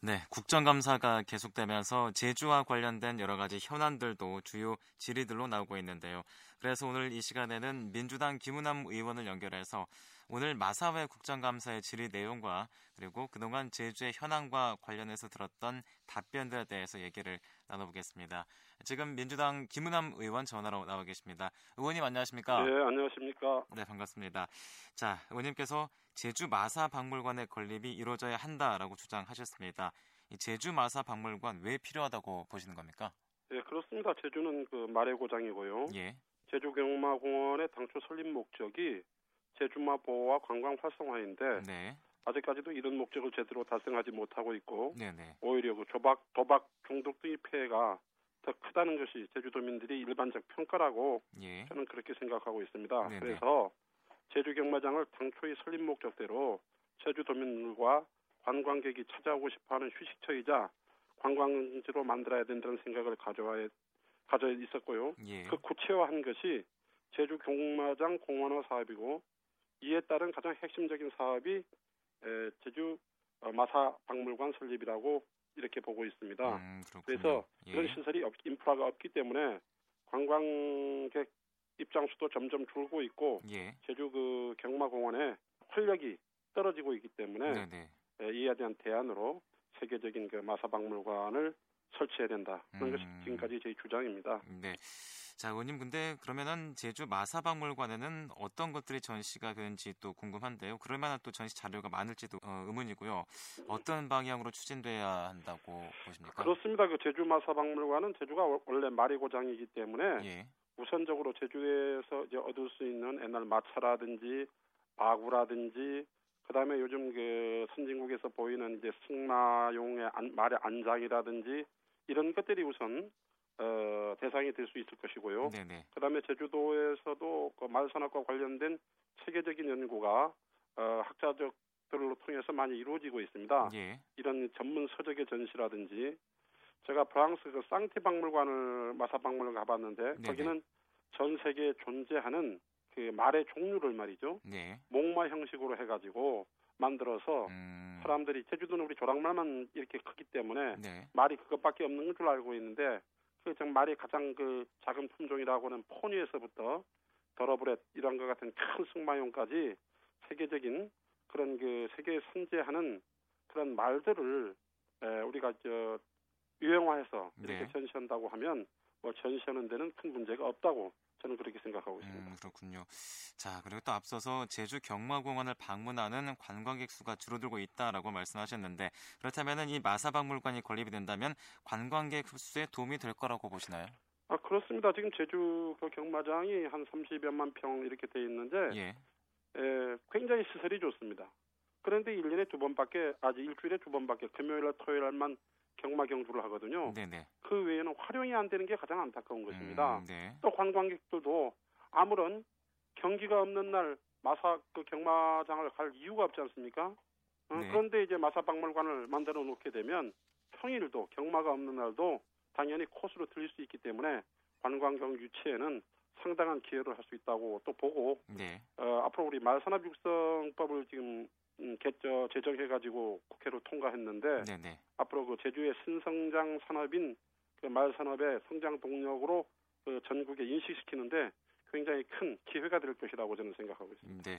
네, 국정감사가 계속되면서 제주와 관련된 여러 가지 현안들도 주요 질의들로 나오고 있는데요. 그래서 오늘 이 시간에는 민주당 김우남 의원을 연결해서 오늘 마사회 국정감사의 질의 내용과 그리고 그동안 제주의 현황과 관련해서 들었던 답변들에 대해서 얘기를 나눠보겠습니다. 지금 민주당 김우남 의원 전화로 나와 계십니다. 의원님 안녕하십니까? 네, 안녕하십니까? 네, 반갑습니다. 자, 의원님께서 제주 마사 박물관의 건립이 이루어져야 한다라고 주장하셨습니다. 이 제주 마사 박물관 왜 필요하다고 보시는 겁니까? 네, 그렇습니다. 제주는 그 말의 고장이고요. 예. 제주 경마공원의 당초 설립 목적이 제주마 보호와 관광 활성화인데 네. 아직까지도 이런 목적을 제대로 달성하지 못하고 있고 네, 네. 오히려 그 도박, 도박 중독 등의 폐해가 더 크다는 것이 제주도민들이 일반적 평가라고 예. 저는 그렇게 생각하고 있습니다. 네네. 그래서 제주 경마장을 당초의 설립 목적대로 제주도민들과 관광객이 찾아오고 싶어하는 휴식처이자 관광지로 만들어야 된다는 생각을 가져와 가져 있었고요. 예. 그 구체화한 것이 제주 경마장 공원화 사업이고 이에 따른 가장 핵심적인 사업이 에, 제주 어, 마사 박물관 설립이라고 이렇게 보고 있습니다. 음. 그래서 예. 그런 시설이 없, 인프라가 없기 때문에 관광객 입장 수도 점점 줄고 있고 예. 제주 그 경마공원에 활력이 떨어지고 있기 때문에. 에, 이에 대한 대안으로 세계적인 그 마사 박물관을 설치해야 된다는 음. 것이 지금까지 제 주장입니다. 네. 자, 의원님 근데 그러면은 제주 마사박물관에는 어떤 것들이 전시가 되는지 또 궁금한데요. 그럴 만한 또 전시 자료가 많을지도 어, 의문이고요. 어떤 방향으로 추진돼야 한다고 보십니까? 그렇습니다. 그 제주 마사박물관은 제주가 워- 원래 말이 고장이기 때문에 예. 우선적으로 제주에서 이제 얻을 수 있는 옛날 마차라든지 바구라든지 그다음에 요즘 그 선진국에서 보이는 이제 승마용의 안- 말의 안장이라든지 이런 것들이 우선 어, 대상이 될 수 있을 것이고요. 네, 네. 그다음에 제주도에서도 그 말산업과 관련된 세계적인 연구가 어, 학자적들로 통해서 많이 이루어지고 있습니다. 예. 이런 전문 서적의 전시라든지 제가 프랑스 그 쌍티 박물관을 마사 박물관 가봤는데 네네. 거기는 전 세계에 존재하는 그 말의 종류를 말이죠 네. 목마 형식으로 해가지고 만들어서 음. 사람들이 제주도는 우리 조랑말만 이렇게 크기 때문에 네. 말이 그것밖에 없는 줄 알고 있는데 그정 말이 가장 그 작은 품종이라고는 포니에서부터 더러브렛 이런 것 같은 큰 승마용까지 세계적인 그런 그 세계에 선재하는 그런 말들을 에, 우리가 저 유형화해서 이렇게 네. 전시한다고 하면 뭐 전시하는 데는 큰 문제가 없다고 저는 그렇게 생각하고 있습니다. 음, 그렇군요. 자, 그리고 또 앞서서 제주 경마공원을 방문하는 관광객 수가 줄어들고 있다라고 말씀하셨는데 그렇다면은 이 마사박물관이 건립이 된다면 관광객 흡수에 도움이 될 거라고 보시나요? 아 그렇습니다. 지금 제주 그 경마장이 한 30여만 평 이렇게 돼 있는데 예. 에, 굉장히 시설이 좋습니다. 그런데 1년에 두 번밖에 아직 일주일에 두 번밖에 금요일 토요일 날만 경마 경주를 하거든요. 네, 네. 그 외에는 활용이 안 되는 게 가장 안타까운 것입니다. 음, 네. 또 관광객들도 아무런 경기가 없는 날 마사 그 경마장을 갈 이유가 없지 않습니까? 어, 네. 그런데 이제 마사 박물관을 만들어 놓게 되면 평일도 경마가 없는 날도 당연히 코스로 들릴 수 있기 때문에 관광경 유치에는 상당한 기여를 할 수 있다고 또 보고 네. 어, 앞으로 우리 말산업 육성법을 지금 음, 개저 제정해 가지고 국회로 통과했는데 네, 네. 앞으로 그 제주의 신성장 산업인 그 말산업의 성장 동력으로 그 전국에 인식시키는데 굉장히 큰 기회가 될 것이라고 저는 생각하고 있습니다. 네.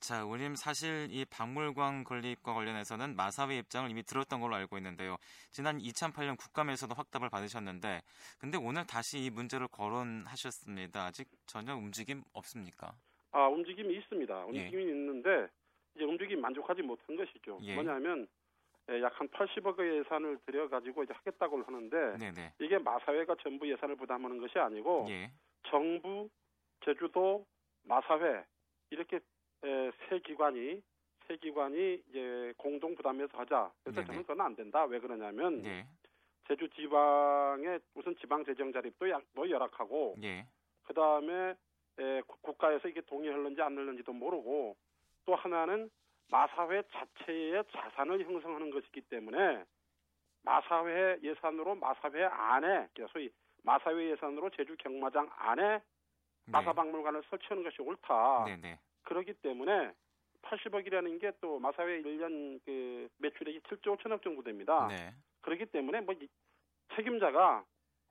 자, 의원님 사실 이 박물관 건립과 관련해서는 마사회 입장을 이미 들었던 걸로 알고 있는데요. 지난 2008년 국감에서도 확답을 받으셨는데 근데 오늘 다시 이 문제를 거론하셨습니다. 아직 전혀 움직임 없습니까? 아 움직임이 있습니다. 움직임이 있는데 이제 움직임 만족하지 못한 것이죠. 예. 뭐냐면 약 한 80억의 예산을 들여 가지고 이제 하겠다고 하는데 네, 네. 이게 마사회가 전부 예산을 부담하는 것이 아니고 예. 정부, 제주도, 마사회 이렇게 에, 세 기관이 세 기관이 이제 공동 부담해서 하자. 그래서 네네. 저는 그건 안 된다. 왜 그러냐면 네. 제주 지방의 우선 지방 재정 자립도 약, 뭐 열악하고 예. 그 다음에 국가에서 이게 동의하는지 안 하는지도 모르고 또 하나는 마사회 자체의 자산을 형성하는 것이기 때문에 마사회 예산으로 마사회 안에 소위 마사회 예산으로 제주 경마장 안에 네. 마사박물관을 설치하는 것이 옳다. 네, 네. 그렇기 때문에 80억이라는 게 또 마사회 1년 그 매출액이 7조 5천억 정도 됩니다. 네. 그렇기 때문에 뭐 이- 책임자가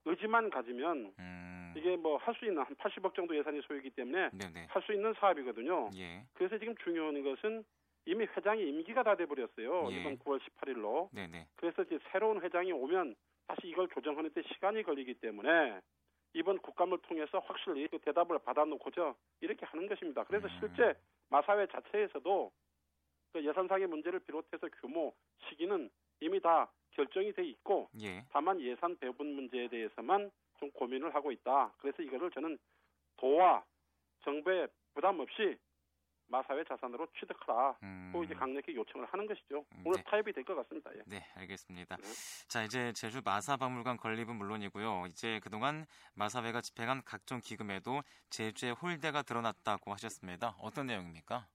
의지만 가지면 음. 이게 뭐 할 수 있는 한 80억 정도 예산이 소요기 때문에. 할 수 있는 사업이거든요. 예. 그래서 지금 중요한 것은 이미 회장이 임기가 다 돼버렸어요. 예. 이번 9월 18일로. 네네. 그래서 이제 새로운 회장이 오면 다시 이걸 조정하는 데 시간이 걸리기 때문에 이번 국감을 통해서 확실히 그 대답을 받아놓고죠 이렇게 하는 것입니다. 그래서 음. 실제 마사회 자체에서도 그 예산상의 문제를 비롯해서 규모 시기는 이미 다 결정이 돼 있고 예. 다만 예산 배분 문제에 대해서만 좀 고민을 하고 있다. 그래서 이거를 저는 도와 정부의 부담 없이 마사회 자산으로 취득하라. 음. 고 이제 강력히 요청을 하는 것이죠. 음, 오늘 네. 타협이 될 것 같습니다. 예. 네, 알겠습니다. 네. 자, 이제 제주 마사박물관 건립은 물론이고요. 이제 그동안 마사회가 집행한 각종 기금에도 제주의 홀대가 드러났다고 하셨습니다. 어떤 내용입니까?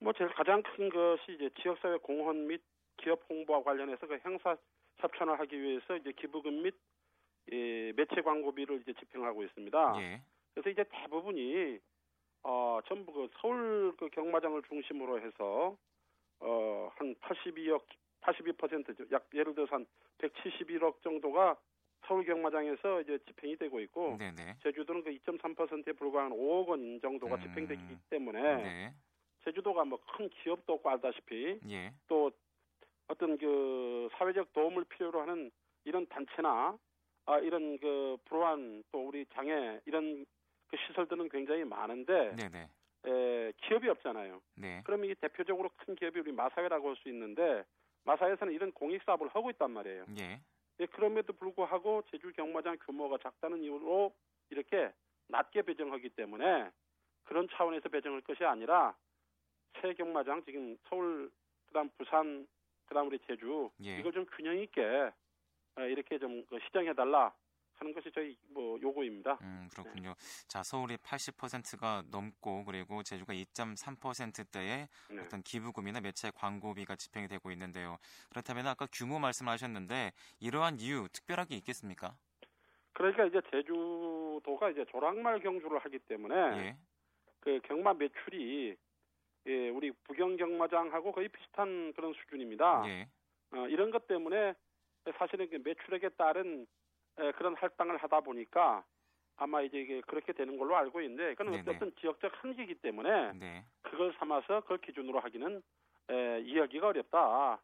뭐 제일 가장 큰 것이 이제 지역사회 공헌 및 기업 홍보와 관련해서 그 행사 협찬을 하기 위해서 이제 기부금 및 예, 매체 광고비를 이제 집행하고 있습니다. 예. 그래서 이제 대부분이 어 전부 그 서울 그 경마장을 중심으로 해서 어 한 82억 82%죠. 약 예를 들어서 한 171억 정도가 서울 경마장에서 이제 집행이 되고 있고 네네. 제주도는 그 2.3%에 불과한 5억 원 정도가 음. 집행되기 때문에 네. 제주도가 뭐 큰 기업도 없고 알다시피 예. 또 어떤 그 사회적 도움을 필요로 하는 이런 단체나 아 이런 그 불우한 또 우리 장애 이런 그 시설들은 굉장히 많은데 네네. 에, 기업이 없잖아요. 네. 그러면 이 대표적으로 큰 기업이 우리 마사회라고 할 수 있는데 마사회에서는 이런 공익 사업을 하고 있단 말이에요. 예. 예, 그럼에도 불구하고 제주 경마장 규모가 작다는 이유로 이렇게 낮게 배정하기 때문에 그런 차원에서 배정할 것이 아니라 새 경마장 지금 서울 그다음 부산 그다음 우리 제주 예. 이걸 좀 균형 있게 어, 이렇게 좀그 시정해 달라 하는 것이 저희 뭐 요구입니다. 음, 그렇군요. 자, 서울이 80%가 넘고 그리고 제주가 2.3%대의 네. 어떤 기부금이나 매체 광고비가 집행이 되고 있는데요. 그렇다면 아까 규모 말씀하셨는데 이러한 이유 특별하게 있겠습니까? 그러니까 이제 제주도가 이제 조랑말 경주를 하기 때문에 예. 그 경마 매출이 예, 우리 북영 경마장하고 거의 비슷한 그런 수준입니다. 예. 어, 이런 것 때문에 사실은 그 매출액에 따른 에, 그런 할당을 하다 보니까 아마 이제 이게 그렇게 되는 걸로 알고 있는데 그건 네네. 어떤 지역적 한계이기 때문에 네. 그걸 삼아서 그걸 기준으로 하기는 에, 이해하기가 어렵다.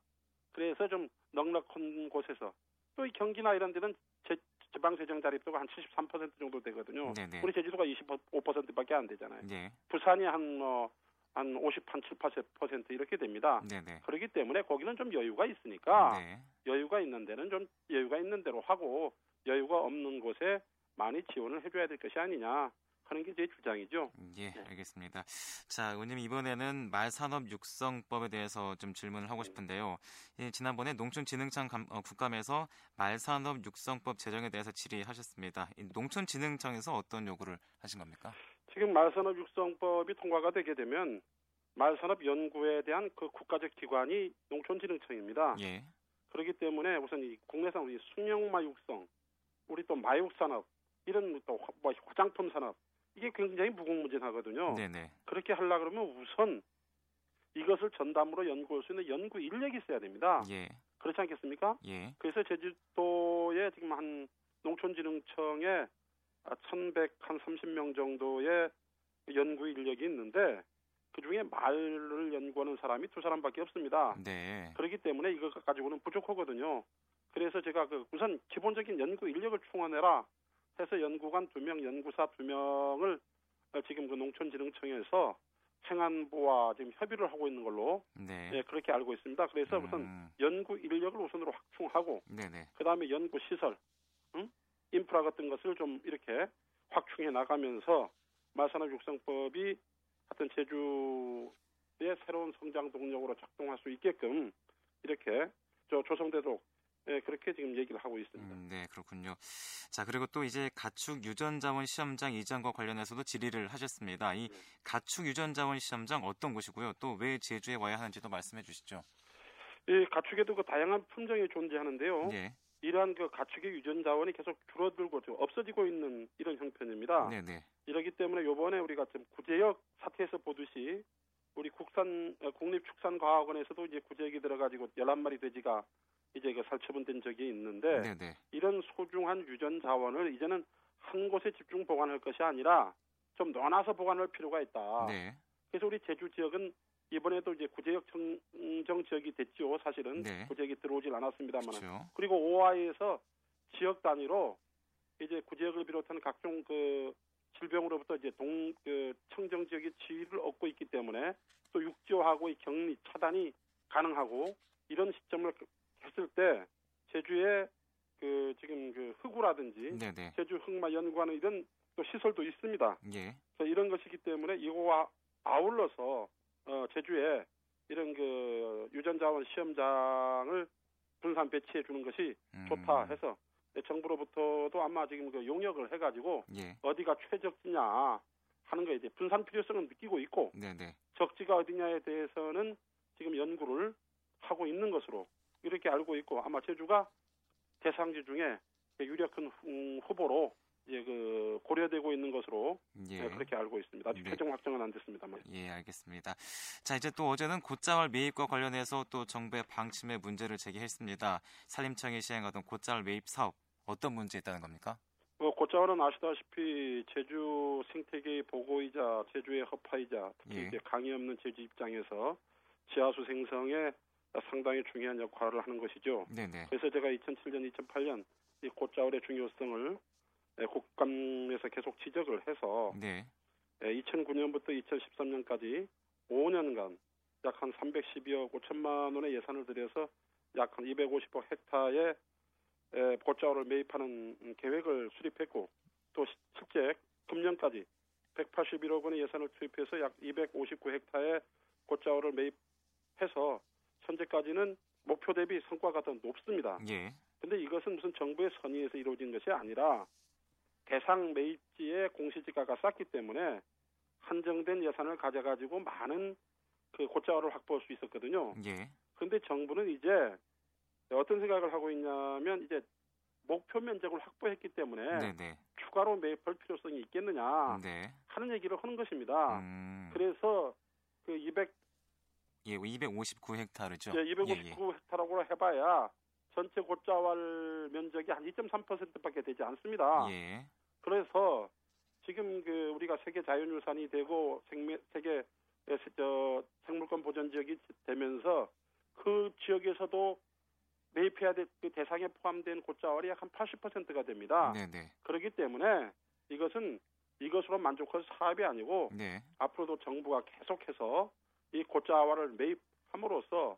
그래서 좀 넉넉한 곳에서 또 이 경기나 이런 데는 제, 지방재정 자립도가 한 73% 정도 되거든요. 네네. 우리 제주도가 25%밖에 안 되잖아요. 예. 부산이 한 뭐, 한 50, 한 7, 8% 이렇게 됩니다. 네네. 그렇기 때문에 거기는 좀 여유가 있으니까 네. 여유가 있는 데는 좀 여유가 있는 대로 하고 여유가 없는 곳에 많이 지원을 해줘야 될 것이 아니냐 하는 게 제 주장이죠. 예, 네. 알겠습니다. 자, 의원님 이번에는 말산업 육성법에 대해서 좀 질문을 하고 싶은데요. 예, 지난번에 농촌진흥청 감- 어, 국감에서 말산업 육성법 제정에 대해서 질의하셨습니다. 이 농촌진흥청에서 어떤 요구를 하신 겁니까? 지금 말산업 육성법이 통과가 되게 되면 말산업 연구에 대한 그 국가적 기관이 농촌진흥청입니다. 예, 그렇기 때문에 우선 이 국내산 우리 수명마 육성, 우리 또 마육 산업 이런 또 화- 뭐 화장품 산업 이게 굉장히 무궁무진하거든요. 네네, 그렇게 하려 그러면 우선 이것을 전담으로 연구할 수 있는 연구 인력이 있어야 됩니다. 예, 그렇지 않겠습니까? 예, 그래서 제주도에 지금 한 농촌진흥청에 1,130명 정도의 연구 인력이 있는데 그 중에 말을 연구하는 사람이 두 사람밖에 없습니다. 네, 그렇기 때문에 이거 가지고는 부족하거든요. 그래서 제가 그 우선 기본적인 연구 인력을 충원해라 해서 연구관 두 명, 연구사 두 명을 어, 지금 그 농촌진흥청에서 행안부와 지금 협의를 하고 있는 걸로 네, 예, 그렇게 알고 있습니다. 그래서 우선 음, 연구 인력을 우선으로 확충하고 네네, 그 다음에 연구 시설, 응? 인프라 같은 것을 좀 이렇게 확충해 나가면서 말산업 육성법이 하여튼 제주의 새로운 성장 동력으로 작동할 수 있게끔 이렇게 저 조성되도록 예, 그렇게 지금 얘기를 하고 있습니다. 음, 네, 그렇군요. 자, 그리고 또 이제 가축 유전자원 시험장 이전과 관련해서도 질의를 하셨습니다. 이 네. 가축 유전자원 시험장 어떤 곳이고요? 또 왜 제주에 와야 하는지도 말씀해 주시죠. 이 가축에도 그 다양한 품종이 존재하는데요. 예, 이러한 그 가축의 유전 자원이 계속 줄어들고 좀 없어지고 있는 이런 형편입니다. 네네, 이러기 때문에 요번에 우리가 좀 구제역 사태에서 보듯이 우리 국산 어, 국립축산과학원에서도 이제 구제액이 들어가지고 11마리 돼지가 이제 그 살처분된 적이 있는데 네네. 이런 소중한 유전 자원을 이제는 한 곳에 집중 보관할 것이 아니라 좀 나눠서 보관할 필요가 있다. 네. 그래서 우리 제주 지역은 이번에도 이제 구제역 청정 지역이 됐죠. 사실은 네. 구제역이 들어오질 않았습니다만. 그렇죠. 그리고 오하이에서 지역 단위로 이제 구제역을 비롯한 각종 그 질병으로부터 이제 동 그 청정 지역이 지위를 얻고 있기 때문에 또 육지화하고의 격리 차단이 가능하고 이런 시점을 했을 때 제주에 그 지금 그 흑우라든지 네네. 제주 흑마 연구하는 이런 또 시설도 있습니다. 예. 그래서 이런 것이기 때문에 이거와 아울러서 어, 제주에 이런 그 유전자원 시험장을 분산 배치해 주는 것이 음, 좋다 해서 정부로부터도 아마 지금 그 용역을 해가지고 예. 어디가 최적지냐 하는 거에 이제 분산 필요성은 느끼고 있고 네네. 적지가 어디냐에 대해서는 지금 연구를 하고 있는 것으로 이렇게 알고 있고 아마 제주가 대상지 중에 유력한 후- 후보로 이제 그 고려되고 있는 것으로 예. 네, 그렇게 알고 있습니다. 아직 네. 최종 확정은 안 됐습니다만. 예, 알겠습니다. 자, 이제 또 어제는 곶자왈 매입과 관련해서 또 정부의 방침의 문제를 제기했습니다. 산림청이 시행하던 곶자왈 매입 사업 어떤 문제 있다는 겁니까? 뭐 곧자와는 아시다시피 제주 생태계의 보고이자 제주의 허파이자 특히 예. 강이 없는 제주 입장에서 지하수 생성에 상당히 중요한 역할을 하는 것이죠. 네네. 그래서 제가 2007년, 2008년 이 곶자월의 중요성을 에, 국감에서 계속 지적을 해서 네. 2009년부터 2013년까지 5년간 약 한 312억 5천만 원의 예산을 들여서 약 한 250억 헥타의 에, 곶자월을 매입하는 음, 계획을 수립했고 또 시- 실제 금년까지 181억 원의 예산을 투입해서 약 259헥타의 곶자월을 매입해서 현재까지는 목표 대비 성과가 더 높습니다. 예. 근데 이것은 무슨 정부의 선의에서 이루어진 것이 아니라 대상 매입지의 공시지가가 쌌기 때문에 한정된 예산을 가져가지고 많은 그 곶자월을 확보할 수 있었거든요. 예. 그런데 정부는 이제 어떤 생각을 하고 있냐면 이제 목표 면적을 확보했기 때문에 네네. 추가로 매입할 필요성이 있겠느냐 네. 하는 얘기를 하는 것입니다. 음. 그래서 그 200, 예, 259헥타르죠. 예, 259헥타라고 해봐야 전체 곶자왈 면적이 한 2.3%밖에 되지 않습니다. 예. 예. 그래서 지금 그 우리가 세계 자연유산이 되고 생명, 세계 에, 저 생물권 보전 지역이 되면서 그 지역에서도 매입해야 될 그 대상에 포함된 곶자왈이 약 한 80%가 됩니다. 네네. 그렇기 때문에 이것은 이것으로 만족할 사업이 아니고 네. 앞으로도 정부가 계속해서 이 곶자왈을 매입함으로써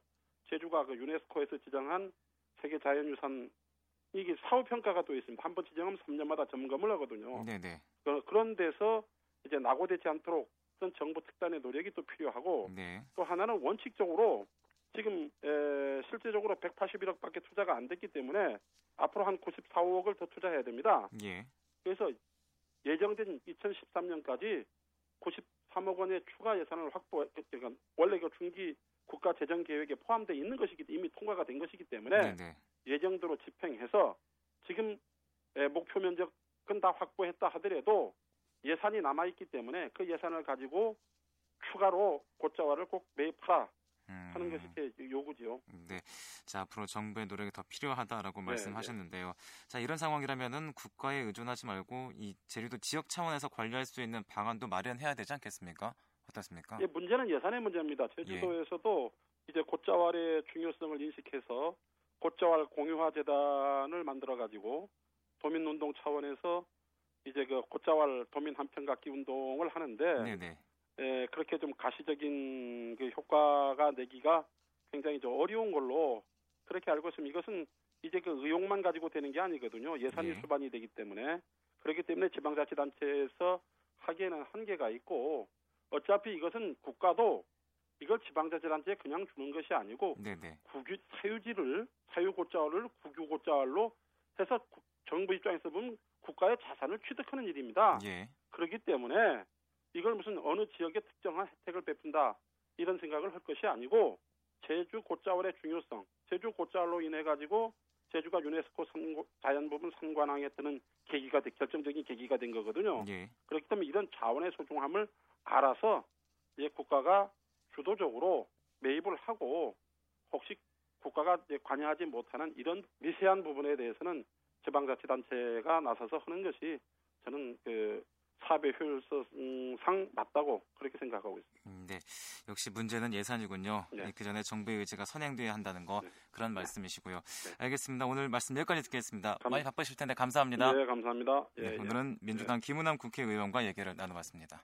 제주가 그 유네스코에서 지정한 세계 자연유산 이게 사후 평가가 또 있습니다. 한 번 지정하면 3년마다 점검을 하거든요. 네네. 그- 그런 데서 이제 낙오되지 않도록 그런 정부 특단의 노력이 또 필요하고 네. 또 하나는 원칙적으로 지금 에, 실제적으로 181억밖에 투자가 안 됐기 때문에 앞으로 한 94억을 더 투자해야 됩니다. 예. 그래서 예정된 2013년까지 93억 원의 추가 예산을 확보, 그러니까 원래 그 중기 국가 재정 계획에 포함되어 있는 것이기 이미 통과가 된 것이기 때문에 네네. 예정대로 집행해서 지금 에, 목표 면적은 다 확보했다 하더라도 예산이 남아 있기 때문에 그 예산을 가지고 추가로 곶자왈을 꼭 매입하라 음. 하는 것이 제 요구지요. 네. 자, 앞으로 정부의 노력이 더 필요하다라고 네, 말씀하셨는데요. 자, 이런 상황이라면은 국가에 의존하지 말고 이 제주도 지역 차원에서 관리할 수 있는 방안도 마련해야 되지 않겠습니까? 어떻습니까? 예, 문제는 예산의 문제입니다. 제주도에서도 이제 곶자왈의 중요성을 인식해서 곶자왈 공유화 재단을 만들어 가지고 도민 운동 차원에서 이제 그 곶자왈 도민 한편 갖기 운동을 하는데 네네. 예, 그렇게 좀 가시적인 그 효과가 내기가 굉장히 좀 어려운 걸로 그렇게 알고 있으면 이것은 이제 그 의욕만 가지고 되는 게 아니거든요. 예산이 예. 수반이 되기 때문에 그렇기 때문에 지방자치단체에서 하기에는 한계가 있고 어차피 이것은 국가도 이걸 지방자치단체에 그냥 주는 것이 아니고 네네. 국유 사유지를 사유고자를 국유고자로 해서 구- 정부 입장에서 보면 국가의 자산을 취득하는 일입니다. 예. 그렇기 때문에 이걸 무슨 어느 지역에 특정한 혜택을 베푼다 이런 생각을 할 것이 아니고 제주 곶자월의 중요성, 제주 곶자월로 인해 가지고 제주가 유네스코 산- 자연부분 산관왕에 뜨는 계기가 돼, 결정적인 계기가 된 거거든요. 예. 그렇기 때문에 이런 자원의 소중함을 알아서 이제 국가가 주도적으로 매입을 하고 혹시 국가가 관여하지 못하는 이런 미세한 부분에 대해서는 지방자치단체가 나서서 하는 것이 저는 그 사업의 효율성 맞다고 그렇게 생각하고 있습니다. 음, 네, 역시 문제는 예산이군요. 네. 그 전에 정부의 의지가 선행돼야 한다는 거 네. 그런 네. 말씀이시고요. 네. 알겠습니다. 오늘 말씀 여기까지 듣겠습니다. 감- 많이 바쁘실 텐데 감사합니다. 네, 감사합니다. 예, 네, 예. 오늘은 민주당 김은남 국회의원과 얘기를 나눠봤습니다.